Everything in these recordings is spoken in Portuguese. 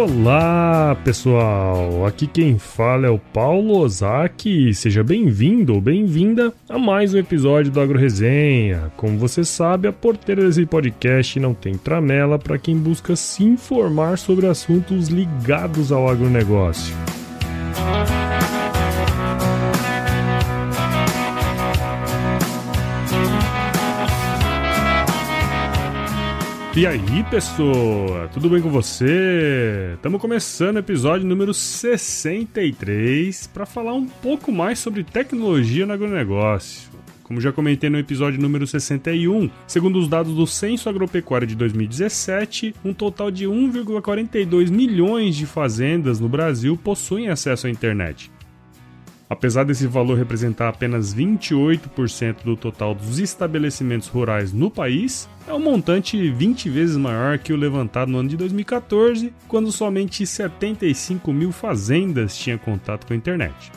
Olá pessoal, aqui quem fala é o Paulo Ozaki. Seja bem-vindo ou bem-vinda a mais um episódio do Agro Resenha. Como você sabe, a porteira desse podcast não tem tramela para quem busca se informar sobre assuntos ligados ao agronegócio. E aí, pessoa? Tudo bem com você? Estamos começando o episódio número 63 para falar um pouco mais sobre tecnologia no agronegócio. Como já comentei no episódio número 61, segundo os dados do Censo Agropecuário de 2017, um total de 1,42 milhões de fazendas no Brasil possuem acesso à internet. Apesar desse valor representar apenas 28% do total dos estabelecimentos rurais no país, é um montante 20 vezes maior que o levantado no ano de 2014, quando somente 75 mil fazendas tinham contato com a internet.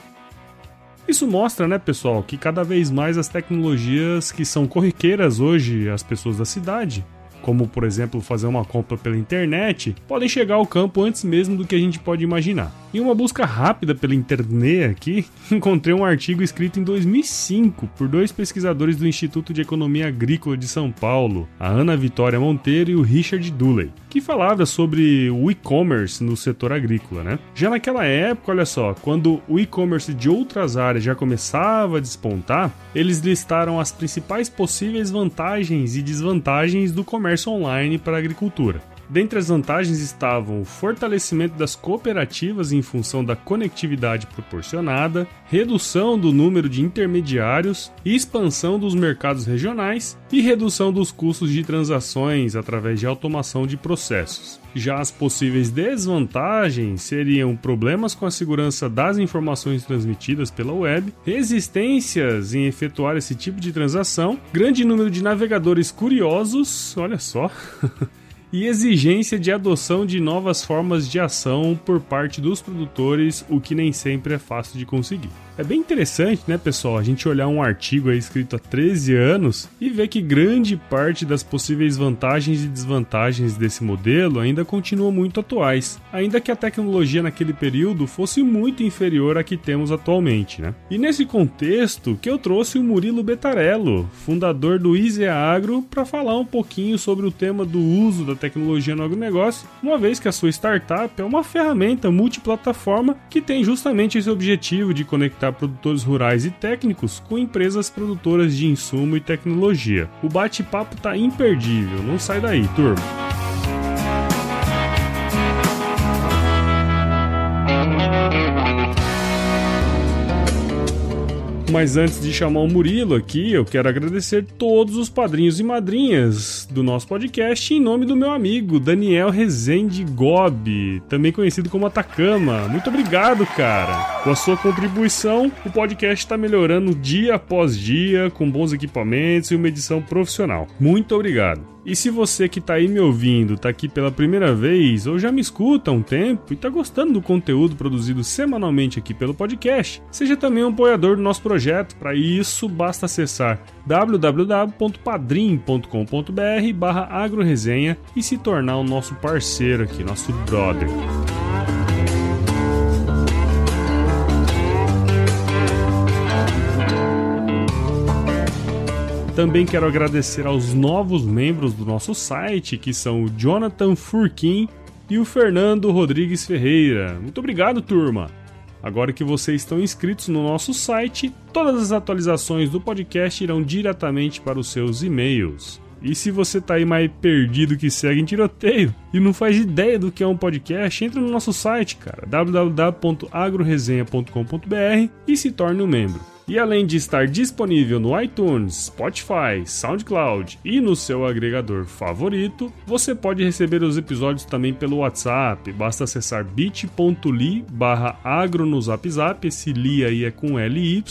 Isso mostra, né, pessoal, que cada vez mais as tecnologias que são corriqueiras hoje às pessoas da cidade como por exemplo fazer uma compra pela internet, podem chegar ao campo antes mesmo do que a gente pode imaginar. Em uma busca rápida pela internet aqui, encontrei um artigo escrito em 2005 por dois pesquisadores do Instituto de Economia Agrícola de São Paulo, a Ana Vitória Monteiro e o Richard Dooley, que falava sobre o e-commerce no setor agrícola, né? Já naquela época, olha só, quando o e-commerce de outras áreas já começava a despontar, eles listaram as principais possíveis vantagens e desvantagens do comércio comércio online para a agricultura. Dentre as vantagens estavam o fortalecimento das cooperativas em função da conectividade proporcionada, redução do número de intermediários, expansão dos mercados regionais e redução dos custos de transações através de automação de processos. Já as possíveis desvantagens seriam problemas com a segurança das informações transmitidas pela web, resistências em efetuar esse tipo de transação, grande número de navegadores curiosos, olha só. e exigência de adoção de novas formas de ação por parte dos produtores, o que nem sempre é fácil de conseguir. É bem interessante, né, pessoal, a gente olhar um artigo aí escrito há 13 anos e ver que grande parte das possíveis vantagens e desvantagens desse modelo ainda continuam muito atuais, ainda que a tecnologia naquele período fosse muito inferior à que temos atualmente, né? E nesse contexto que eu trouxe o Murilo Betarello, fundador do Easy Agro, para falar um pouquinho sobre o tema do uso da tecnologia no agronegócio, uma vez que a sua startup é uma ferramenta multiplataforma que tem justamente esse objetivo de conectar conectar produtores rurais e técnicos com empresas produtoras de insumo e tecnologia. O bate-papo tá imperdível, não sai daí, turma. Mas antes de chamar o Murilo aqui, eu quero agradecer todos os padrinhos e madrinhas do nosso podcast em nome do meu amigo Daniel Rezende Gobi, também conhecido como Atacama. Muito obrigado, cara. Com a sua contribuição, o podcast está melhorando dia após dia, com bons equipamentos e uma edição profissional. Muito obrigado. E se você que está aí me ouvindo, está aqui pela primeira vez ou já me escuta há um tempo e está gostando do conteúdo produzido semanalmente aqui pelo podcast, seja também um apoiador do nosso projeto. Para isso, basta acessar www.padrim.com.br barra agroresenha e se tornar o nosso parceiro aqui, nosso brother. Também quero agradecer aos novos membros do nosso site, que são o Jonathan Furquim e o Fernando Rodrigues Ferreira. Muito obrigado, turma! Agora que vocês estão inscritos no nosso site, todas as atualizações do podcast irão diretamente para os seus e-mails. E se você está aí mais perdido que segue em tiroteio, e não faz ideia do que é um podcast, entra no nosso site, cara, www.agroresenha.com.br e se torne um membro. E além de estar disponível no iTunes, Spotify, SoundCloud e no seu agregador favorito, você pode receber os episódios também pelo WhatsApp. Basta acessar bit.ly barra agro no zap zap, esse li aí é com LY,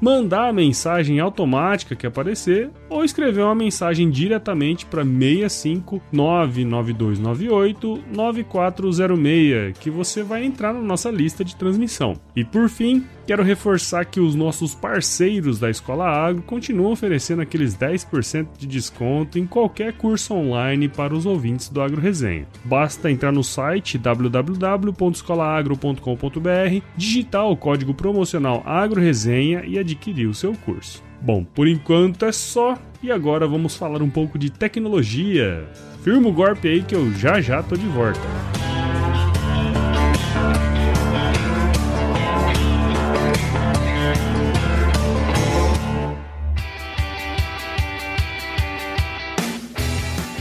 mandar a mensagem automática que aparecer ou escrever uma mensagem diretamente para 65992989406 que você vai entrar na nossa lista de transmissão. E por fim, quero reforçar que os nossos parceiros da Escola Agro continuam oferecendo aqueles 10% de desconto em qualquer curso online para os ouvintes do Agro Resenha. Basta entrar no site www.escolaagro.com.br, digitar o código promocional Agro Resenha e adquirir o seu curso. Bom, por enquanto é só, e agora vamos falar um pouco de tecnologia. Firma o golpe aí que eu já já tô de volta.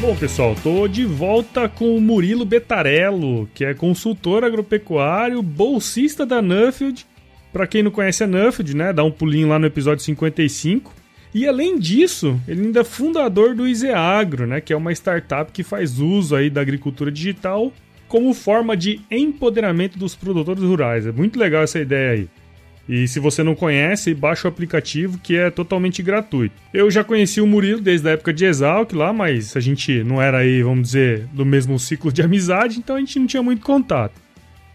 Bom, pessoal, tô de volta com o Murilo Betarello, que é consultor agropecuário, bolsista da Nuffield. Para quem não conhece a Nuffield, né, dá um pulinho lá no episódio 55. E além disso, ele ainda é fundador do Izeagro, né, que é uma startup que faz uso aí da agricultura digital como forma de empoderamento dos produtores rurais. É muito legal essa ideia aí. E se você não conhece, baixa o aplicativo que é totalmente gratuito. Eu já conheci o Murilo desde a época de Exalc lá, mas a gente não era aí, vamos dizer, do mesmo ciclo de amizade, então a gente não tinha muito contato.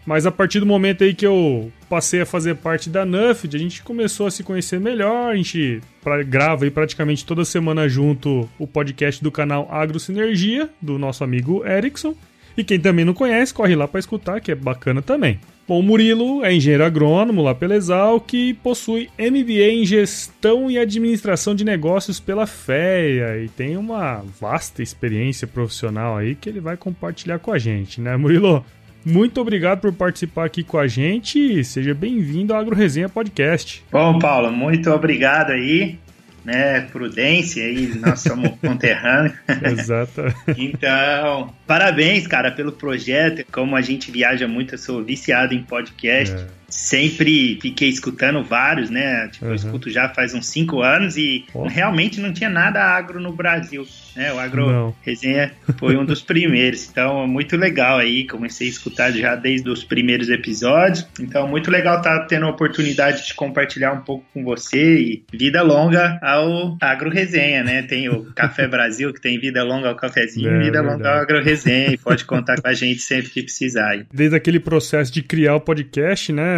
Mas a partir do momento aí que eu passei a fazer parte da Nuffed, a gente começou a se conhecer melhor, a gente grava aí praticamente toda semana junto o podcast do canal Agro Sinergia, do nosso amigo Erickson. E quem também não conhece, corre lá para escutar, que é bacana também. Bom, o Murilo é engenheiro agrônomo lá pela Exalc e possui MBA em Gestão e Administração de Negócios pela FEA e tem uma vasta experiência profissional aí que ele vai compartilhar com a gente, né, Murilo? Muito obrigado por participar aqui com a gente e seja bem-vindo ao Agro Resenha Podcast. Bom, Paulo, muito obrigado aí né? Prudência aí, nós somos conterrâneos. Exato. então, parabéns, cara, pelo projeto. Como a gente viaja muito, eu sou viciado em podcast. É. Sempre fiquei escutando vários, né? Tipo, uhum. eu escuto já faz uns cinco anos e oh. realmente não tinha nada agro no Brasil. Né? O Agro não. Resenha foi um dos primeiros. Então, muito legal aí. Comecei a escutar já desde os primeiros episódios. Então, muito legal estar tá tendo a oportunidade de compartilhar um pouco com você e vida longa ao Agro Resenha, né? Tem o Café Brasil, que tem vida longa ao cafezinho, é, vida verdade. longa ao Agro Resenha. E pode contar com a gente sempre que precisar. Desde aquele processo de criar o podcast, né?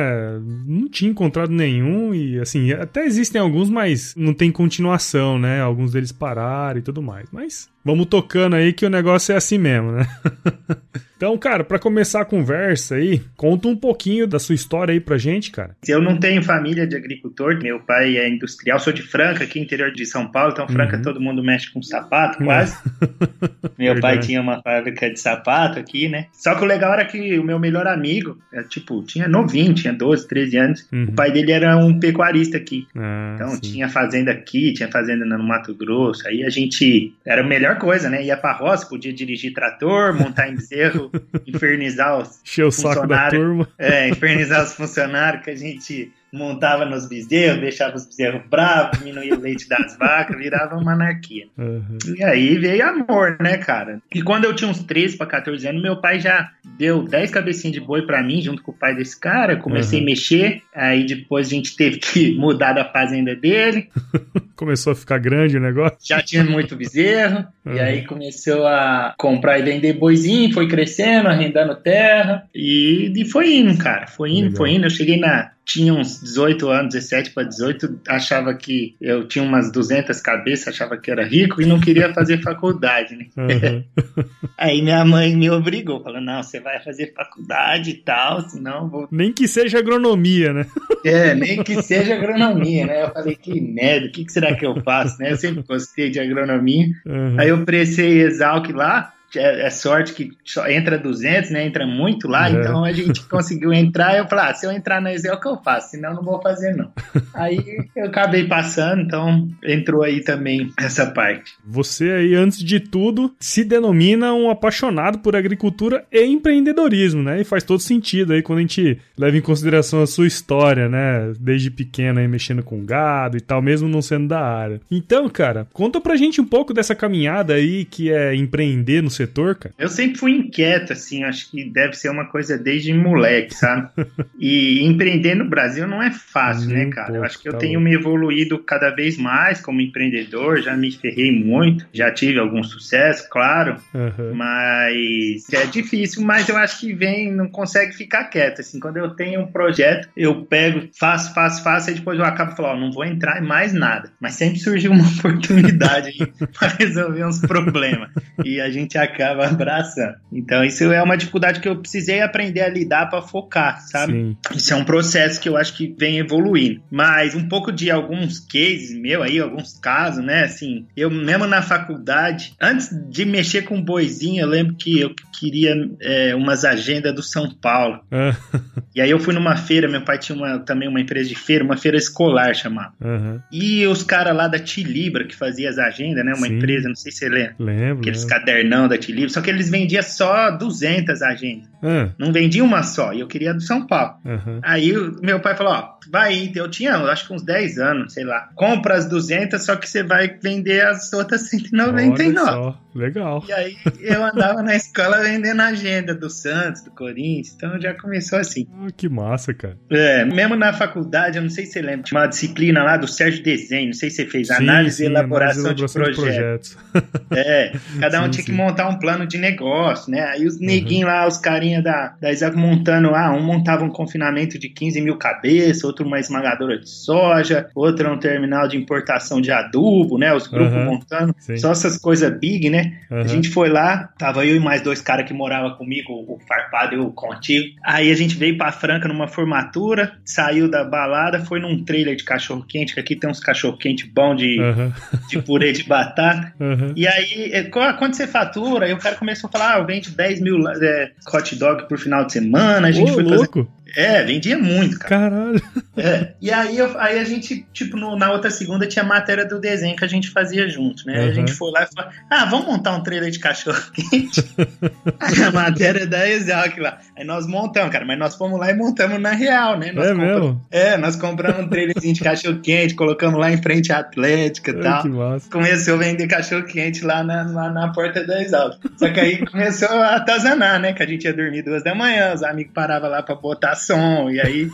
Não tinha encontrado nenhum e, assim, até existem alguns, mas não tem continuação, né? Alguns deles pararam e tudo mais. Mas vamos tocando aí que o negócio é assim mesmo, né? Então, cara, para começar a conversa aí, conta um pouquinho da sua história aí pra gente, cara. Eu não tenho família de agricultor, meu pai é industrial, sou de Franca, aqui interior de São Paulo, então Franca uhum. todo mundo mexe com sapato, quase. meu Verdade. pai tinha uma fábrica de sapato aqui, né? Só que o legal era que o meu melhor amigo, é, tipo, tinha novinho, tinha 12, 13 anos, uhum. o pai dele era um pecuarista aqui. Ah, então sim. tinha fazenda aqui, tinha fazenda no Mato Grosso, aí a gente, era a melhor coisa, né? Ia pra roça, podia dirigir trator, montar em bezerro, infernizar os Encher o saco da turma. É, infernizar os funcionários que a gente montava nos bezerros, deixava os bezerros bravos, diminuía o leite das vacas, virava uma anarquia. Uhum. E aí veio amor, né, cara? E quando eu tinha uns 13 para 14 anos, meu pai já deu 10 cabecinhas de boi para mim, junto com o pai desse cara. comecei uhum. a mexer, aí depois a gente teve que mudar da fazenda dele. Começou a ficar grande o negócio? Já tinha muito bezerro, uhum. e aí começou a comprar e vender boizinho, foi crescendo, arrendando terra, e, e foi indo, cara. Foi indo, Legal. foi indo. Eu cheguei na tinha uns 18 anos, 17 para 18, achava que eu tinha umas 200 cabeças, achava que era rico e não queria fazer faculdade, né? Uhum. Aí minha mãe me obrigou, falou: não, você vai fazer faculdade e tal, senão vou. Nem que seja agronomia, né? É, nem que seja agronomia, né? Eu falei: que merda, o que, que será que eu faço, né? Eu sempre gostei de agronomia. Uhum. Aí eu prestei Exalc lá, é, é, sorte que só entra 200, né? Entra muito lá, é. então a gente conseguiu entrar. Eu falei, ah, se eu entrar na Excel, é o que eu faço, senão eu não vou fazer, não. aí eu acabei passando, então entrou aí também essa parte. Você aí, antes de tudo, se denomina um apaixonado por agricultura e empreendedorismo, né? E faz todo sentido aí quando a gente leva em consideração a sua história, né? Desde pequeno aí mexendo com gado e tal, mesmo não sendo da área. Então, cara, conta pra gente um pouco dessa caminhada aí que é empreender no setor, cara. Eu sempre fui inquieto, assim, acho que deve ser uma coisa desde moleque, sabe? e empreender no Brasil não é fácil, né, cara? Pouco, eu acho que eu tá tenho bom. me evoluído cada vez mais como empreendedor, já me ferrei muito, já tive algum sucesso, claro, uhum. mas é difícil, mas eu acho que vem, não consegue ficar quieto, assim, quando eu tenho um projeto, eu pego, faço, faço, faço, e depois eu acabo falando, ó, não vou entrar em mais nada, mas sempre surgiu uma oportunidade para resolver uns problemas, e a gente acaba abraçando. Então isso é uma dificuldade que eu precisei aprender a lidar para focar, sabe? Sim. Isso é um processo que eu acho que vem evoluindo, mas um pouco de alguns cases meu aí, alguns casos, né, assim, eu mesmo na faculdade, antes de mexer com boizinho, eu lembro que eu queria é, umas agendas do São Paulo. É. e aí eu fui numa feira, meu pai tinha uma, também uma empresa de feira, uma feira escolar chamada. Uhum. E os caras lá da Tilibra, que fazia as agendas, né? Uma Sim. empresa, não sei se você lembra. Lembro. Aqueles lembro. cadernão da Tilibra, só que eles vendiam só 200 agendas. Uhum. Não vendiam uma só, e eu queria do São Paulo. Uhum. Aí meu pai falou, ó, vai, eu tinha, acho que uns 10 anos, sei lá. Compra as 200, só que você vai vender as outras 199. Olha só. Legal. E aí eu andava na escola vendendo a agenda do Santos, do Corinthians, então já começou assim. Ah, que massa, cara. É, mesmo na faculdade, eu não sei se você lembra, tinha uma disciplina lá do Sérgio Desenho, não sei se você fez, sim, análise sim, e elaboração, de, projetos. de, projetos. É, cada um sim, tinha que montar um plano de negócio, né? Aí os neguinhos uhum. lá, os carinha da, da Isaac montando, ah, um montava um confinamento de 15 mil cabeças, outro uma esmagadora de soja, outro um terminal de importação de adubo, né? Os grupos uhum. montando, só essas coisas big, né? Uhum. A gente foi lá, tava eu e mais dois caras que moravam comigo, o Farpado e o Contigo. Aí a gente veio pra Franca numa formatura, saiu da balada, foi num trailer de cachorro-quente, que aqui tem uns cachorro-quente bom de, uhum. de purê de batata. Uhum. E aí, é, quando você fatura, aí o cara começou a falar, ah, eu vendo 10 mil é, hot dog por final de semana, a gente Ô, foi louco. fazer... É, vendia muito, cara. Caralho. É, e aí, eu, aí a gente, tipo, no, na outra segunda tinha a matéria do desenho que a gente fazia junto, né? Uhum. A gente foi lá e falou, ah, vamos montar um trailer de cachorro quente. aí a matéria da Exalc lá. Aí nós montamos, cara, mas nós fomos lá e montamos na real, né? Nós é mesmo? É, nós compramos um trailerzinho de cachorro quente, colocamos lá em frente à Atlética e tal. Que massa. Começou a vender cachorro quente lá na, lá na porta da Exalc. Só que aí começou a atazanar, né? Que a gente ia dormir duas da manhã, os amigos paravam lá pra botar som, e aí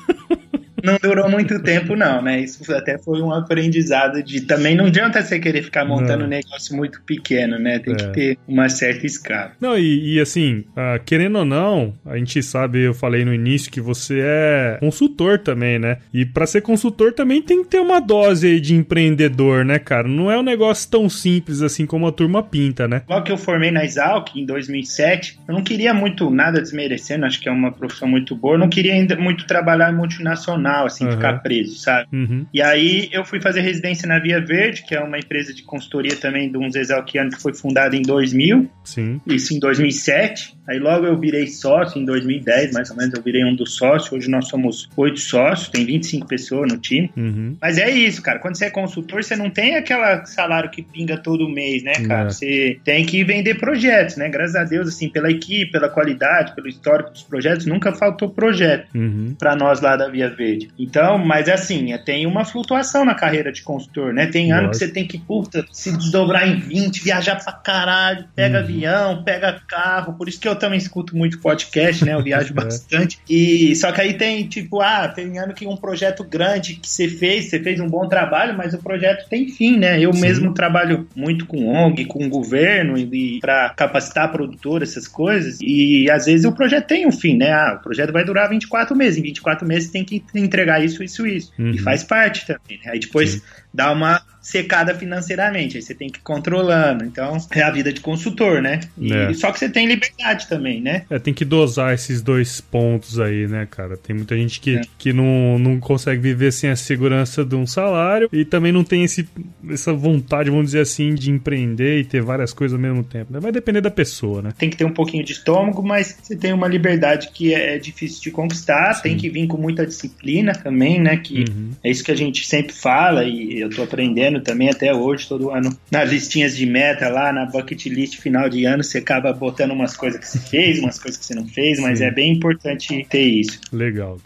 não durou muito tempo, não, né? Isso até foi um aprendizado de também não adianta você querer ficar montando um negócio muito pequeno, né? Tem é. que ter uma certa escala. Não, e, e assim, uh, querendo ou não, a gente sabe, eu falei no início que você é consultor também, né? E para ser consultor também tem que ter uma dose aí de empreendedor, né, cara? Não é um negócio tão simples assim como a turma pinta, né? Logo que eu formei na Exalc em 2007, eu não queria muito nada desmerecendo, acho que é uma profissão muito boa, eu não queria ainda muito trabalhar em multinacional assim, uhum. ficar preso, sabe? Uhum. E aí eu fui fazer residência na Via Verde, que é uma empresa de consultoria também de uns exalquianos que foi fundada em 2000. Sim. Isso em 2007. Aí logo eu virei sócio em 2010, mais ou menos, eu virei um dos sócios. Hoje nós somos oito sócios, tem 25 pessoas no time. Uhum. Mas é isso, cara. Quando você é consultor, você não tem aquele salário que pinga todo mês, né, cara? É. Você tem que vender projetos, né? Graças a Deus, assim, pela equipe, pela qualidade, pelo histórico dos projetos, nunca faltou projeto uhum. para nós lá da Via Verde. Então, mas assim, tem uma flutuação na carreira de consultor, né? Tem ano que você tem que, puta, se desdobrar em 20, viajar pra caralho, pega uhum. avião, pega carro, por isso que eu também escuto muito podcast, né? Eu viajo é. bastante. E só que aí tem, tipo, ah, tem ano que um projeto grande que você fez, você fez um bom trabalho, mas o projeto tem fim, né? Eu Sim. mesmo trabalho muito com ONG, com o governo e para capacitar produtor, essas coisas. E às vezes o projeto tem um fim, né? Ah, o projeto vai durar 24 meses. Em 24 meses tem que entregar isso, isso, isso. Uhum. E faz parte também. Né? Aí depois Sim dá uma secada financeiramente, aí você tem que ir controlando. Então, é a vida de consultor, né? E, é. Só que você tem liberdade também, né? É, tem que dosar esses dois pontos aí, né, cara? Tem muita gente que, é. que não, não consegue viver sem a segurança de um salário e também não tem esse, essa vontade, vamos dizer assim, de empreender e ter várias coisas ao mesmo tempo. Né? Vai depender da pessoa, né? Tem que ter um pouquinho de estômago, mas você tem uma liberdade que é difícil de conquistar, Sim. tem que vir com muita disciplina também, né? Que uhum. é isso que a gente sempre fala e eu tô aprendendo também até hoje, todo ano, nas listinhas de meta lá, na bucket list final de ano, você acaba botando umas coisas que você fez, umas coisas que você não fez, mas Sim. é bem importante ter isso. Legal.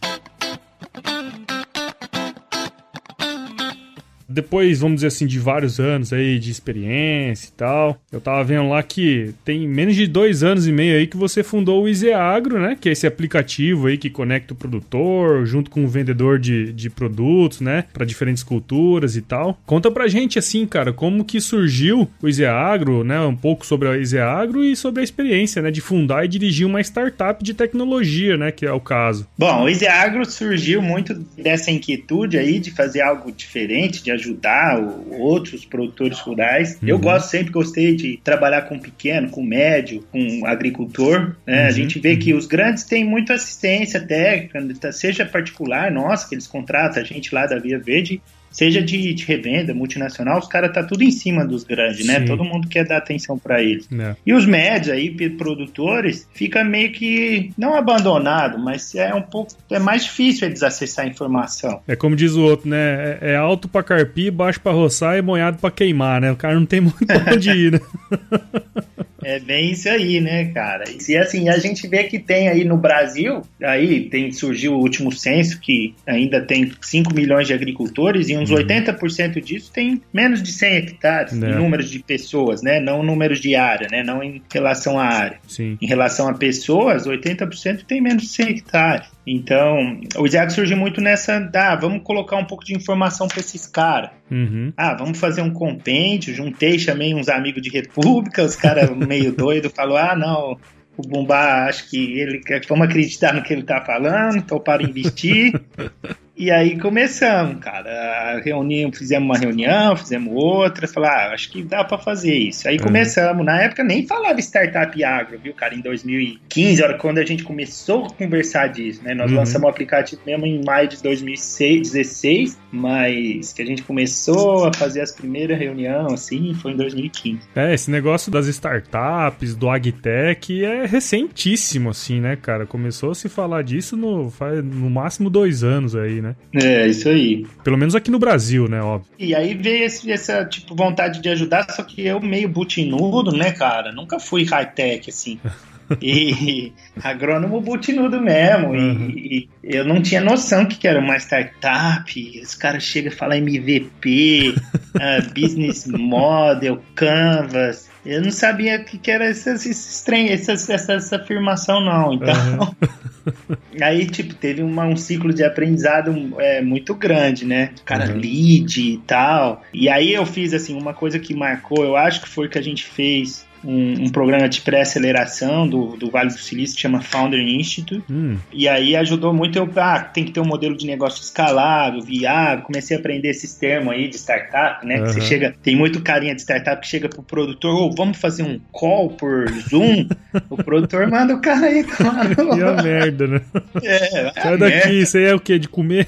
Depois, vamos dizer assim, de vários anos aí de experiência e tal, eu tava vendo lá que tem menos de dois anos e meio aí que você fundou o Izeagro, né? Que é esse aplicativo aí que conecta o produtor junto com o vendedor de, de produtos, né? Para diferentes culturas e tal. Conta pra gente, assim, cara, como que surgiu o Izeagro, né? Um pouco sobre a Izeagro e sobre a experiência, né? De fundar e dirigir uma startup de tecnologia, né? Que é o caso. Bom, o Izeagro surgiu muito dessa inquietude aí de fazer algo diferente, de ajudar ajudar o, outros produtores rurais. Uhum. Eu gosto, sempre gostei de trabalhar com pequeno, com médio, com agricultor. Né? Uhum. A gente vê que os grandes têm muita assistência técnica, seja particular, nossa, que eles contratam a gente lá da Via Verde, seja de, de, revenda, multinacional, os caras tá tudo em cima dos grandes, né? Sim. né? Todo mundo quer dar atenção para eles. É. E os médios aí, produtores, fica meio que não abandonado, mas é um pouco é mais difícil eles acessar a informação. É como diz o outro, né? É, é alto para carpir, baixo para roçar e molhado para queimar, né? O cara não tem muito onde ir, né? É bem isso aí, né, cara? E assim, a gente vê que tem aí no Brasil, aí tem surgiu o último censo que ainda tem 5 milhões de agricultores e uns uhum. 80% disso tem menos de 100 hectares em é. números de pessoas, né? Não números de área, né? Não em relação à área. Sim. Em relação a pessoas, 80% tem menos de 100 hectares. Então, o Isaac surgiu muito nessa, ah, vamos colocar um pouco de informação para esses caras. Uhum. Ah, vamos fazer um compêndio, juntei, chamei uns amigos de República, os caras meio doido falou, ah, não, o Bumbá, acho que ele, vamos acreditar no que ele tá falando, para investir. E aí começamos, cara. Reunião, fizemos uma reunião, fizemos outra, falar, ah, acho que dá para fazer isso. Aí uhum. começamos. Na época nem falava startup agro, viu, cara? Em 2015, hora quando a gente começou a conversar disso, né? Nós uhum. lançamos o aplicativo mesmo em maio de 2016, mas que a gente começou a fazer as primeiras reuniões, assim, foi em 2015. É, esse negócio das startups, do agtech é recentíssimo, assim, né, cara? Começou a se falar disso no, faz, no máximo dois anos aí, né? É, isso aí. Pelo menos aqui no Brasil, né, óbvio. E aí veio esse, essa, tipo, vontade de ajudar, só que eu meio butinudo, né, cara? Nunca fui high-tech, assim. e agrônomo butinudo mesmo. Uhum. E, e, eu não tinha noção que, que era uma startup. Os caras chegam a falar MVP, uh, ah, business model, canvas. Eu não sabia o que, que era essa, essa, essa, essa, essa afirmação, não. Então. Uhum. aí, tipo, teve uma, um ciclo de aprendizado é, muito grande, né? Cara, uhum. lead e tal. E aí eu fiz, assim, uma coisa que marcou, eu acho que foi que a gente fez um, um, programa de pré-aceleração do, do Vale do Silício que chama Founder Institute. Hum. E aí ajudou muito eu, ah, tem que ter um modelo de negócio escalável, viável. Comecei a aprender esses termos aí de startup, né? Uhum. Que você chega, tem muito carinha de startup que chega pro produtor, oh, vamos fazer um call por Zoom. o produtor manda o cara aí, claro. Que a merda, né? É, Sai daqui, merda. isso aí é o que? De comer?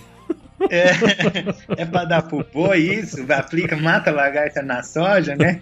É, é pra dar pro boi isso, aplica, mata a lagarta na soja, né?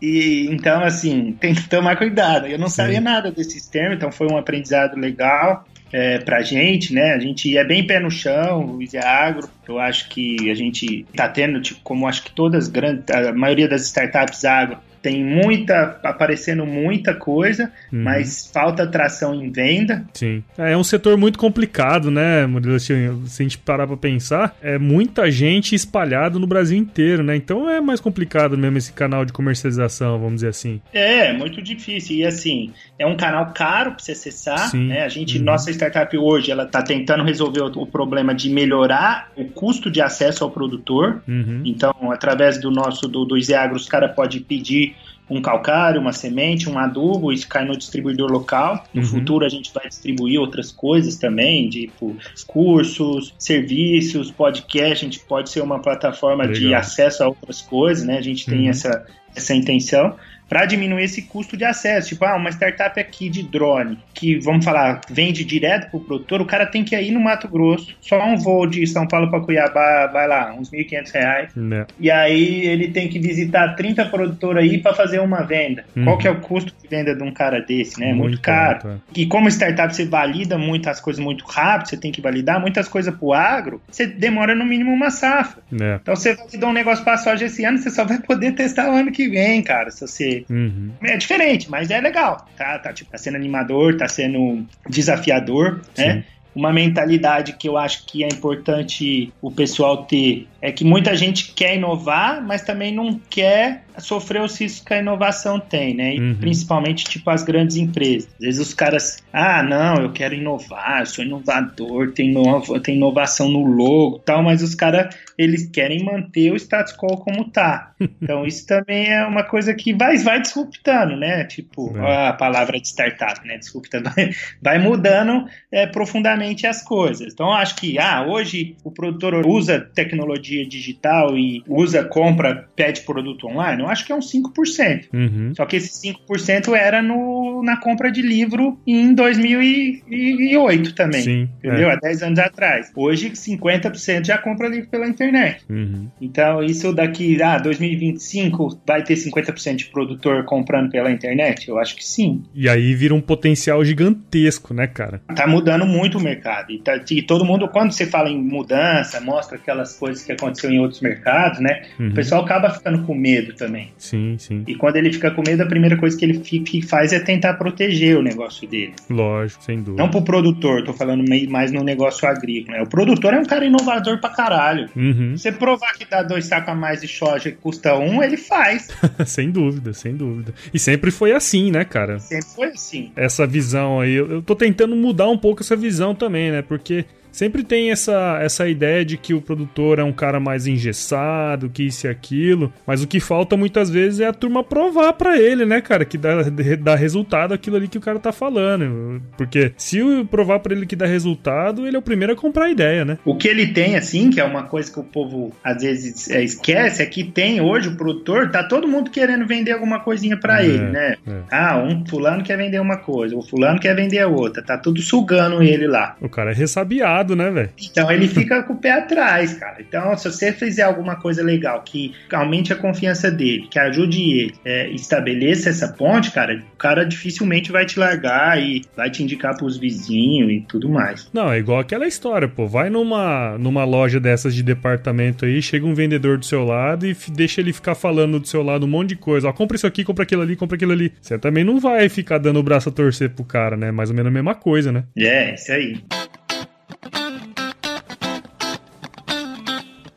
E então, assim, tem que tomar cuidado. Eu não Sim. sabia nada desses termos, então foi um aprendizado legal. É, pra gente, né? A gente é bem pé no chão, o Easy Agro. Eu acho que a gente tá tendo, tipo, como acho que todas as grandes, a maioria das startups agro tem muita, aparecendo muita coisa, uhum. mas falta atração em venda. Sim. É, é um setor muito complicado, né, Murilo? Se a gente parar pra pensar, é muita gente espalhada no Brasil inteiro, né? Então é mais complicado mesmo esse canal de comercialização, vamos dizer assim. É, muito difícil. E assim, é um canal caro pra você acessar, Sim. né? A gente, uhum. nossa startup hoje, ela tá tentando resolver o, problema de melhorar o custo de acesso ao produtor. Uhum. Então, através do nosso, do, do Iseagro, os caras podem pedir um calcário, uma semente, um adubo, isso cai no distribuidor local. No uhum. futuro a gente vai distribuir outras coisas também, tipo cursos, serviços, podcast, a gente pode ser uma plataforma Legal. de acesso a outras coisas, né? A gente tem uhum. essa, essa intenção para diminuir esse custo de acesso. Tipo, ah, uma startup aqui de drone, que vamos falar, vende direto para o produtor, o cara tem que ir no Mato Grosso, só um voo de São Paulo para Cuiabá, vai lá, uns R$ 1.500. Né. E aí ele tem que visitar 30 produtores aí para fazer uma venda. Uhum. Qual que é o custo de venda de um cara desse, né? Muito, muito caro. Alto, é. E como startup você valida muitas coisas muito rápido, você tem que validar muitas coisas para o agro, você demora no mínimo uma safra. É. Então você validou um negócio para soja esse ano, você só vai poder testar o ano que vem, cara, se você Uhum. É diferente, mas é legal. Tá, tá, tipo, tá sendo animador, tá sendo desafiador, né? Sim. né? Uma mentalidade que eu acho que é importante o pessoal ter é que muita gente quer inovar, mas também não quer sofrer os riscos que a inovação tem, né? E uhum. principalmente, tipo, as grandes empresas. Às vezes os caras, ah, não, eu quero inovar, eu sou inovador, tem, inovação, tem inovação no logo tal, mas os caras, eles querem manter o status quo como tá. Então, isso também é uma coisa que vai, vai disruptando, né? Tipo, é. a palavra de startup, né? Disruptando, vai, vai mudando é, profundamente as coisas. Então, eu acho que, ah, hoje o produtor usa tecnologia digital e usa, compra, pede produto online, eu acho que é uns 5%. Uhum. Só que esse 5% era no, na compra de livro em 2008 também. Sim, entendeu? É. Há 10 anos atrás. Hoje, 50% já compra livro pela internet. Uhum. Então, isso daqui, ah, 2025 vai ter 50% de produtor comprando pela internet? Eu acho que sim. E aí vira um potencial gigantesco, né, cara? Tá mudando muito o mercado. E, tá, e todo mundo, quando você fala em mudança, mostra aquelas coisas que aconteceu em outros mercados, né? Uhum. O pessoal acaba ficando com medo também. Sim, sim. E quando ele fica com medo, a primeira coisa que ele fica, faz é tentar proteger o negócio dele. Lógico, sem dúvida. Não pro produtor, tô falando mais no negócio agrícola. Né? O produtor é um cara inovador pra caralho. Uhum. Você provar que dá dois sacos a mais de soja que custa um, ele faz. sem dúvida, sem dúvida. E sempre foi assim, né, cara? Sempre foi assim. Essa visão aí, eu tô tentando mudar um pouco essa visão também, né? Porque sempre tem essa, essa ideia de que o produtor é um cara mais engessado, que isso e aquilo, mas o que falta muitas vezes é a turma provar para ele, né, cara, que dá, dá resultado aquilo ali que o cara tá falando. Porque se eu provar para ele que dá resultado, ele é o primeiro a comprar a ideia, né? O que ele tem, assim, que é uma coisa que o povo às vezes é, esquece, é que tem hoje o produtor, tá todo mundo querendo vender alguma coisinha para é, ele, né? É. Ah, um fulano quer vender uma coisa, o fulano quer vender a outra, tá tudo sugando ele lá. O cara é ressabiado né, velho? Então ele fica com o pé atrás, cara. Então, se você fizer alguma coisa legal que aumente a confiança dele, que ajude ele, é, estabeleça essa ponte, cara, o cara dificilmente vai te largar e vai te indicar pros vizinhos e tudo mais. Não, é igual aquela história, pô. Vai numa, numa loja dessas de departamento aí, chega um vendedor do seu lado e deixa ele ficar falando do seu lado um monte de coisa. Ó, compra isso aqui, compra aquilo ali, compra aquilo ali. Você também não vai ficar dando o braço a torcer pro cara, né? Mais ou menos a mesma coisa, né? É, isso aí.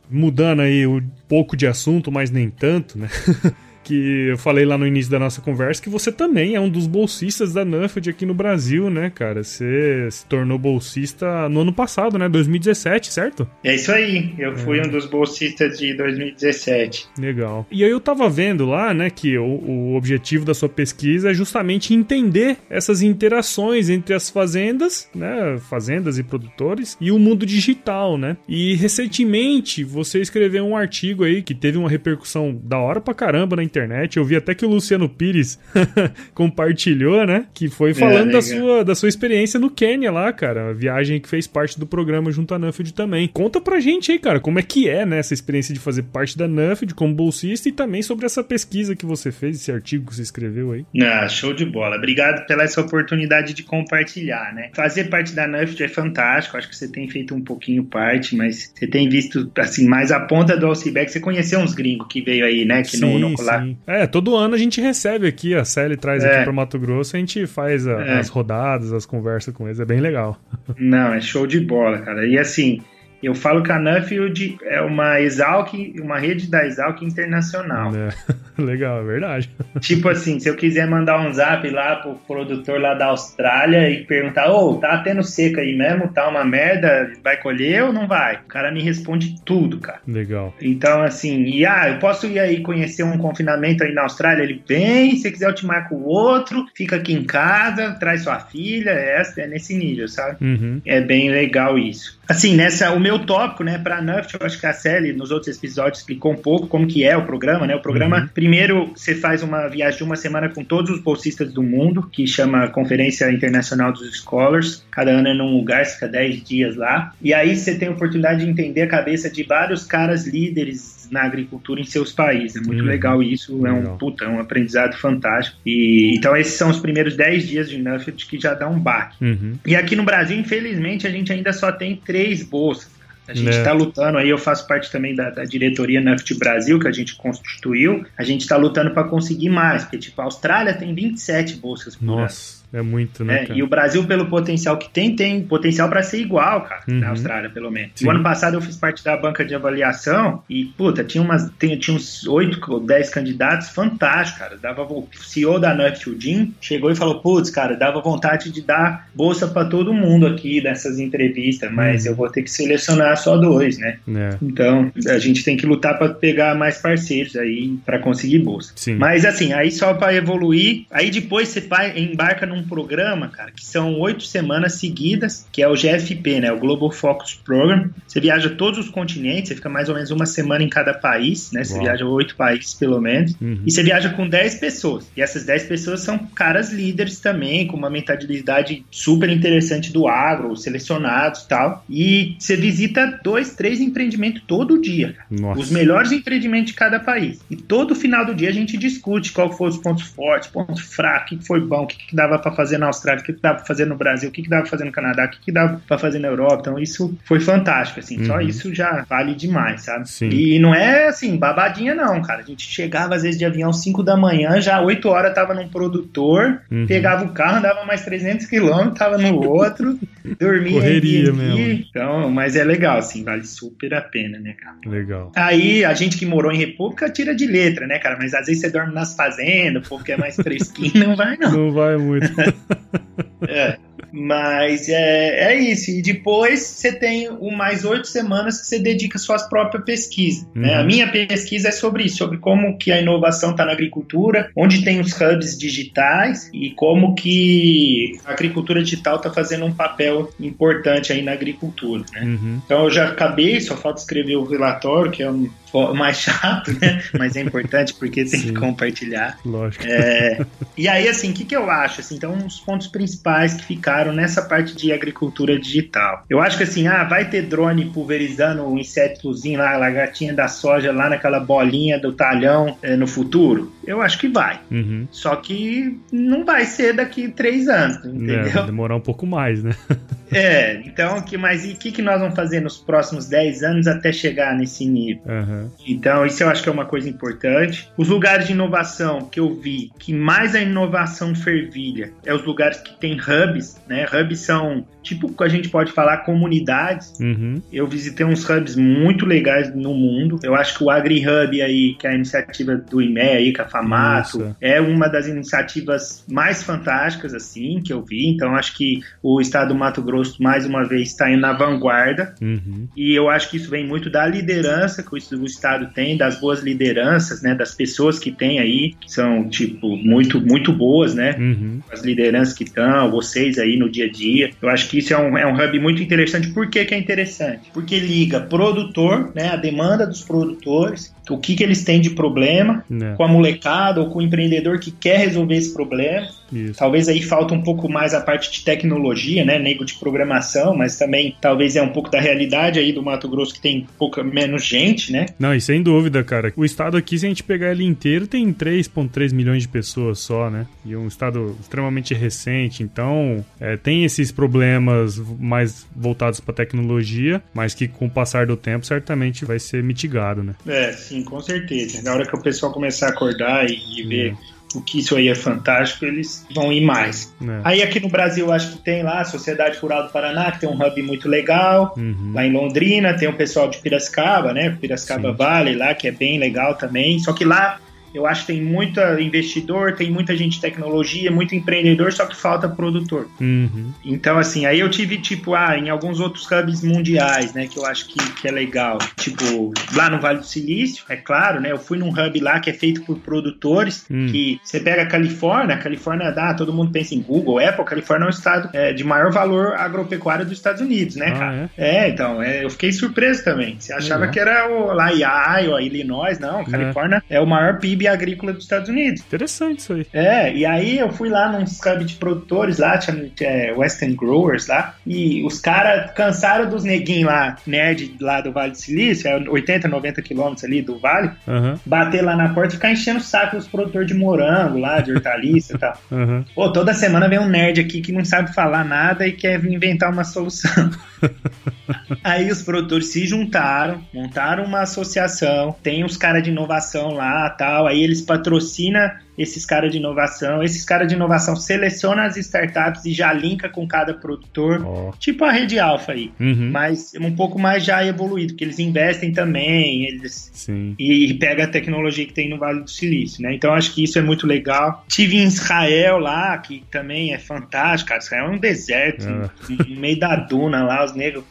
Mudando aí um pouco de assunto, mas nem tanto, né? que eu falei lá no início da nossa conversa, que você também é um dos bolsistas da Nuffield aqui no Brasil, né, cara? Você se tornou bolsista no ano passado, né? 2017, certo? É isso aí. Eu é. fui um dos bolsistas de 2017. Legal. E aí eu tava vendo lá, né, que o, o objetivo da sua pesquisa é justamente entender essas interações entre as fazendas, né, fazendas e produtores, e o mundo digital, né? E recentemente você escreveu um artigo aí que teve uma repercussão da hora pra caramba na internet internet. Eu vi até que o Luciano Pires compartilhou, né? Que foi falando é, da, sua, da sua experiência no Quênia lá, cara. A viagem que fez parte do programa junto à Nuffield também. Conta pra gente aí, cara, como é que é, né? Essa experiência de fazer parte da Nuffield como bolsista e também sobre essa pesquisa que você fez, esse artigo que você escreveu aí. Ah, show de bola. Obrigado pela essa oportunidade de compartilhar, né? Fazer parte da Nuffield é fantástico. Acho que você tem feito um pouquinho parte, mas você tem visto, assim, mais a ponta do iceberg. Você conheceu uns gringos que veio aí, né? Que sim, no, lá, é, todo ano a gente recebe aqui, a Celi traz é. aqui para Mato Grosso, a gente faz a, é. as rodadas, as conversas com eles, é bem legal. Não, é show de bola, cara. E assim, Eu falo que a Nuffield é uma Exalc, uma rede da Exalc internacional. É. Legal, é verdade. Tipo assim, se eu quiser mandar um zap lá pro produtor lá da Austrália e perguntar, ô, oh, tá tendo seca aí mesmo, tá uma merda, vai colher ou não vai? O cara me responde tudo, cara. Legal. Então, assim, e ah, eu posso ir aí conhecer um confinamento aí na Austrália? Ele, bem, se quiser eu te marco o outro, fica aqui em casa, traz sua filha, é, é nesse nível, sabe? Uhum. É bem legal isso. Assim, nessa, o meu tópico, né, pra Nuft, eu acho que a Sally, nos outros episódios, explicou um pouco como que é o programa, né? O programa, uhum. primeiro, você faz uma viagem de uma semana com todos os bolsistas do mundo, que chama Conferência Internacional dos Scholars. Cada ano é num lugar, você fica 10 dias lá. E aí você tem a oportunidade de entender a cabeça de vários caras líderes na agricultura em seus países. É muito uhum. legal isso, é um, puta, é um aprendizado fantástico. E, então esses são os primeiros 10 dias de Nuffield que já dá um baque. Uhum. E aqui no Brasil, infelizmente, a gente ainda só tem três bolsas. A gente está é. lutando aí, eu faço parte também da, da diretoria NAFT Brasil, que a gente constituiu. A gente está lutando para conseguir mais, porque, tipo, a Austrália tem 27 bolsas por Nossa. É muito, né? É, e o Brasil, pelo potencial que tem, tem potencial para ser igual, cara, uhum. na Austrália, pelo menos. Sim. O ano passado eu fiz parte da banca de avaliação e, puta, tinha, umas, tinha, tinha uns 8 ou 10 candidatos fantásticos, cara. Dava, o CEO da Nut, o Jim, chegou e falou: putz, cara, dava vontade de dar bolsa para todo mundo aqui nessas entrevistas, mas uhum. eu vou ter que selecionar só dois, né? É. Então, a gente tem que lutar para pegar mais parceiros aí para conseguir bolsa. Sim. Mas, assim, aí só para evoluir, aí depois você vai, embarca num um programa, cara, que são oito semanas seguidas, que é o GFP, né? O Global Focus Program. Você viaja todos os continentes, você fica mais ou menos uma semana em cada país, né? Você Uau. viaja oito países, pelo menos. Uhum. E você viaja com dez pessoas. E essas dez pessoas são caras líderes também, com uma mentalidade super interessante do agro, selecionados e tal. E você visita dois, três empreendimentos todo dia. Nossa. Os melhores empreendimentos de cada país. E todo final do dia a gente discute qual foram os pontos fortes, pontos fracos, o que foi bom, o que, que dava para fazer na Austrália, o que, que dava para fazer no Brasil, o que, que dava para fazer no Canadá, o que, que dava para fazer na Europa. Então isso foi fantástico, assim. Uhum. Só isso já vale demais, sabe? Sim. E não é assim, babadinha não, cara. A gente chegava às vezes de avião 5 da manhã, já 8 horas tava num produtor, uhum. pegava o carro, andava mais 300 quilômetros, tava no outro, dormia Correria mesmo. Então, mas é legal, assim, vale super a pena, né, cara? Legal. Aí a gente que morou em República tira de letra, né, cara? Mas às vezes você dorme nas fazendas, o povo que é mais fresquinho, não vai não. Não vai muito. é. Mas é, é isso. E depois você tem o mais oito semanas que você dedica suas próprias pesquisas. Uhum. Né? A minha pesquisa é sobre isso, sobre como que a inovação está na agricultura, onde tem os hubs digitais e como que a agricultura digital está fazendo um papel importante aí na agricultura. Né? Uhum. Então eu já acabei, só falta escrever o relatório, que é um mais chato, né? Mas é importante porque tem Sim. que compartilhar. Lógico. É, e aí, assim, o que, que eu acho? Assim, então, os pontos principais que ficaram nessa parte de agricultura digital. Eu acho que assim, ah, vai ter drone pulverizando o um insetozinho lá, a lagartinha da soja lá naquela bolinha do talhão é, no futuro? Eu acho que vai. Uhum. Só que não vai ser daqui três anos, é, entendeu? É, vai demorar um pouco mais, né? é, então, que, mas e o que, que nós vamos fazer nos próximos dez anos até chegar nesse nível? Uhum. Então, isso eu acho que é uma coisa importante. Os lugares de inovação que eu vi que mais a inovação fervilha é os lugares que tem hubs, né? Hubs são tipo a gente pode falar comunidades. Uhum. Eu visitei uns hubs muito legais no mundo. Eu acho que o AgriHub aí, que é a iniciativa do IME aí, com a Famato, Nossa. é uma das iniciativas mais fantásticas assim que eu vi. Então acho que o estado do Mato Grosso mais uma vez está indo na vanguarda. Uhum. E eu acho que isso vem muito da liderança que o estado tem, das boas lideranças, né, das pessoas que tem aí, que são tipo muito muito boas, né? Uhum. As lideranças que estão, vocês aí no dia a dia. Eu acho que isso é um, é um hub muito interessante. Por que, que é interessante? Porque liga produtor, né, a demanda dos produtores, o que, que eles têm de problema é. com a molecada ou com o empreendedor que quer resolver esse problema. Isso. Talvez aí falta um pouco mais a parte de tecnologia, né, nego de programação, mas também talvez é um pouco da realidade aí do Mato Grosso que tem pouca menos gente, né? Não, e sem dúvida, cara. O estado aqui, se a gente pegar ele inteiro, tem 3,3 milhões de pessoas só, né? E um estado extremamente recente, então é, tem esses problemas mais voltados para tecnologia, mas que com o passar do tempo certamente vai ser mitigado, né? É, sim, com certeza. Na hora que o pessoal começar a acordar e, ver o que isso aí é fantástico, eles vão ir mais. É. Aí aqui no Brasil, acho que tem lá a Sociedade Rural do Paraná, que tem um hub muito legal. Uhum. Lá em Londrina tem o pessoal de Piracicaba, né? Piracicaba Sim. Valley lá, que é bem legal também. Só que lá eu acho que tem muito investidor, tem muita gente de tecnologia, muito empreendedor, só que falta produtor. Uhum. Então, assim, aí eu tive, tipo, ah, em alguns outros hubs mundiais, né, que eu acho que, que é legal. Tipo, lá no Vale do Silício, é claro, né, eu fui num hub lá que é feito por produtores, uhum. que você pega a Califórnia, a Califórnia dá, todo mundo pensa em Google, Apple, a Califórnia é um estado é, de maior valor agropecuário dos Estados Unidos, né, ah, cara? É, é então, é, eu fiquei surpreso também. Você achava uhum. que era o, lá Iowa, Illinois, não, Califórnia é, é o maior PIB agrícola dos Estados Unidos. Interessante isso aí. É, e aí eu fui lá num club de produtores lá, tinha, tinha Western Growers lá, e os caras cansaram dos neguinhos lá, nerd lá do Vale do Silício, é 80, 90 quilômetros ali do vale, uhum. bater lá na porta e ficar enchendo o saco dos produtores de morango lá, de hortaliça e tal. Uhum. Pô, toda semana vem um nerd aqui que não sabe falar nada e quer inventar uma solução. Aí os produtores se juntaram, montaram uma associação, tem os caras de inovação lá tal, aí eles patrocinam esses caras de inovação. Esses caras de inovação selecionam as startups e já linka com cada produtor, oh. tipo a rede alfa aí, uhum. mas um pouco mais já evoluído, porque eles investem também, eles Sim. e, e pega a tecnologia que tem no Vale do Silício, né? Então acho que isso é muito legal. Tive em Israel lá, que também é fantástico, cara. Israel é um deserto, ah. no meio da duna lá, os negros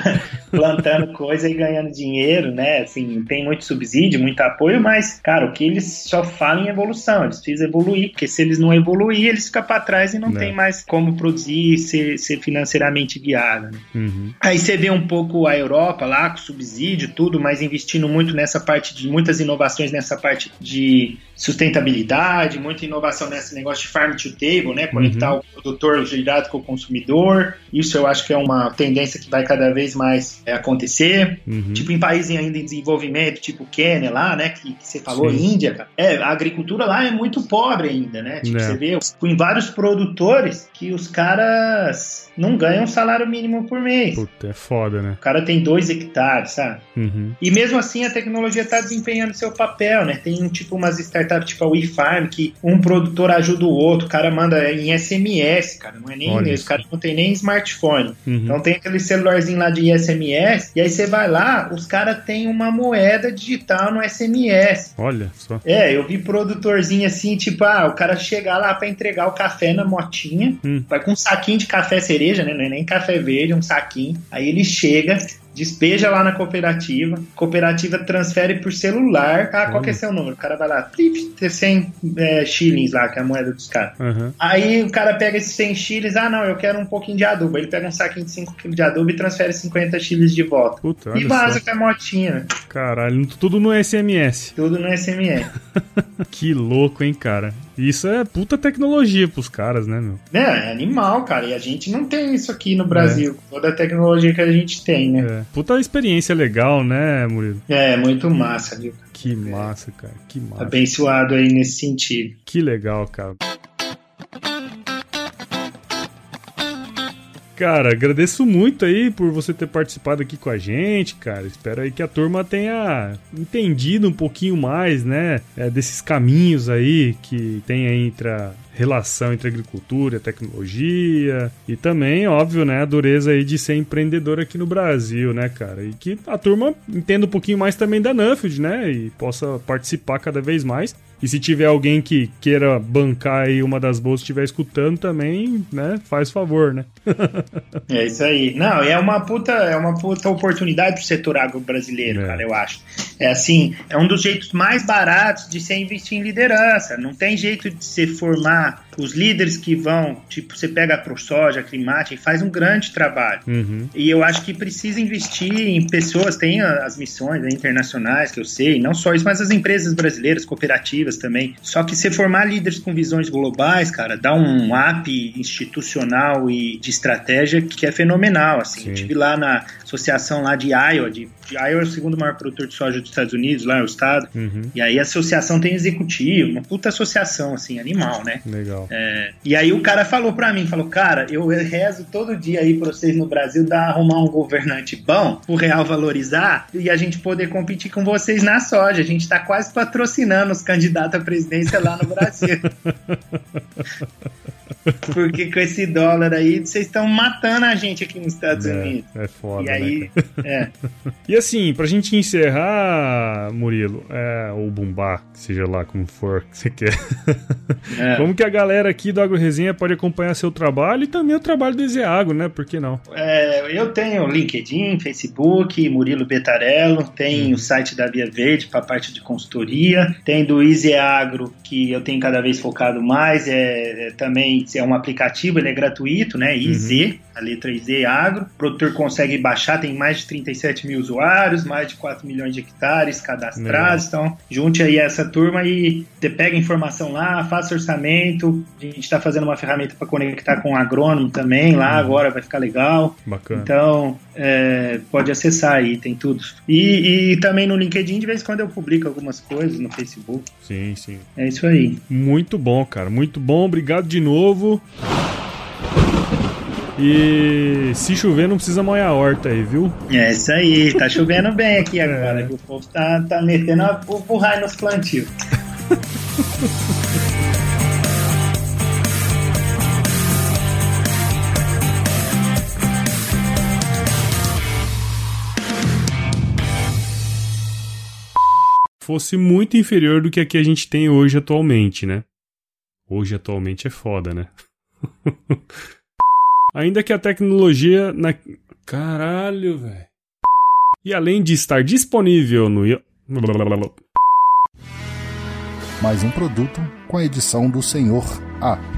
plantando coisa e ganhando dinheiro, né? Assim, tem muito subsídio, muito apoio, mas, cara, o que eles só falam em evolução, eles precisam evoluir, porque se eles não evoluir, eles ficam para trás e não, não, tem mais como produzir e ser, ser financeiramente viável. Né? Uhum. Aí você vê um pouco a Europa lá, com subsídio, tudo, mas investindo muito nessa parte de muitas inovações nessa parte de sustentabilidade, muita inovação nesse negócio de farm to table, né? Conectar uhum. o produtor direto com o consumidor. Isso eu acho que é uma tendência que vai cada vez mais é, acontecer. Uhum. Tipo em países ainda em desenvolvimento, tipo Quênia lá, né? Que, que você falou, Sim. Índia, cara. É, a agricultura lá é muito pobre ainda, né? Tipo, é. você vê em vários produtores que os caras não ganham um salário mínimo por mês. Puta, é foda, né? O cara tem dois hectares, sabe? Uhum. E mesmo assim a tecnologia está desempenhando seu papel, né? Tem tipo umas startups tipo a WeFarm que um produtor ajuda o outro, o cara manda em SMS, cara, não é nem Olha os caras não tem nem smartphone. Uhum. Então tem aquele celularzinho lá de SMS, e aí você vai lá, os caras têm uma moeda digital no SMS. Olha só. É, eu vi produtorzinho assim, tipo, ah, o cara chega lá para entregar o café na motinha, hum. vai com um saquinho de café cereja cereja, né? Não é nem café verde, é um saquinho. Aí ele chega, despeja lá na cooperativa, cooperativa transfere por celular. Ah, qual que é seu número? O cara vai lá, ter 100 é, shillings lá, que é a moeda dos caras. Uhum. Aí o cara pega esses 100 shillings, ah, não, eu quero um pouquinho de adubo. Ele pega um saquinho de 5 kg de adubo e transfere 50 shillings de volta. Puta, e vaza com a motinha. Caralho, tudo no SMS. Tudo no SMS. que louco, hein, cara. Isso é puta tecnologia pros caras, né, meu? É, é animal, cara. E a gente não tem isso aqui no Brasil. É. Toda a tecnologia que a gente tem, né? É. Puta experiência legal, né, Murilo? É, muito massa, viu? Que massa, cara. Que massa. Abençoado aí nesse sentido. Que legal, cara. Cara, agradeço muito aí por você ter participado aqui com a gente, cara. Espero aí que a turma tenha entendido um pouquinho mais, né, é, desses caminhos aí que tem entre a relação entre agricultura tecnologia e também, óbvio, né, a dureza aí de ser empreendedor aqui no Brasil, né, cara? E que a turma entenda um pouquinho mais também da Nuffield, né, e possa participar cada vez mais. E se tiver alguém que queira bancar aí uma das bolsas estiver escutando também, né, faz favor, né? é isso aí. Não, é uma puta, é uma puta oportunidade pro setor agro brasileiro, é. cara, eu acho. É assim, é um dos jeitos mais baratos de se investir em liderança. Não tem jeito de se formar os líderes que vão, tipo, você pega a ProSoja, a Climate, e faz um grande trabalho. Uhum. E eu acho que precisa investir em pessoas, tem as missões né, internacionais, que eu sei, não só isso, mas as empresas brasileiras, cooperativas também. Só que se formar líderes com visões globais, cara, dá um up institucional e de estratégia que é fenomenal, assim. Sim. Eu tive lá na associação lá de Iowa, de, de Iowa é o segundo maior produtor de soja dos Estados Unidos, lá é o estado. Uhum. E aí a associação tem executivo, uma puta associação, assim, animal, né? Legal. É, e aí o cara falou pra mim, falou, cara, eu rezo todo dia aí pra vocês no Brasil dar arrumar um governante bom, o real valorizar e a gente poder competir com vocês na soja. A gente tá quase patrocinando os candidatos candidato à presidência lá no Brasil. Porque com esse dólar aí, vocês estão matando a gente aqui nos Estados é, Unidos. É foda, e aí, né? É. E assim, pra gente encerrar, Murilo, é, ou Bumbá, seja lá como for que você quer. É. Como que a galera aqui do Agro Resenha pode acompanhar seu trabalho e também o trabalho do Ezeagro, né? Por que não? É, eu tenho LinkedIn, Facebook, Murilo Betarello, tem hum. o site da Via Verde para parte de consultoria, tem do Ezeagro, que eu tenho cada vez focado mais, é, é também é um aplicativo, ele é gratuito, né? IZ, uhum. a letra IZ Agro. O produtor consegue baixar, tem mais de 37 mil usuários, mais de 4 milhões de hectares cadastrados. Então, junte aí essa turma e pega informação lá, faça orçamento. A gente está fazendo uma ferramenta para conectar com o agrônomo também lá, uhum. agora vai ficar legal. Bacana. Então, é, pode acessar aí, tem tudo. E, e, também no LinkedIn, de vez em quando eu publico algumas coisas no Facebook. Sim, sim. É isso aí. Muito bom, cara. Muito bom. Obrigado de novo. E se chover, não precisa molhar a horta aí, viu? É isso aí, tá chovendo bem aqui agora, é. o povo tá, tá metendo o burrai nos plantios. fosse muito inferior do que a que a gente tem hoje atualmente, né? Hoje atualmente é foda, né? Ainda que a tecnologia na caralho, velho. E além de estar disponível no mais um produto com a edição do Senhor A.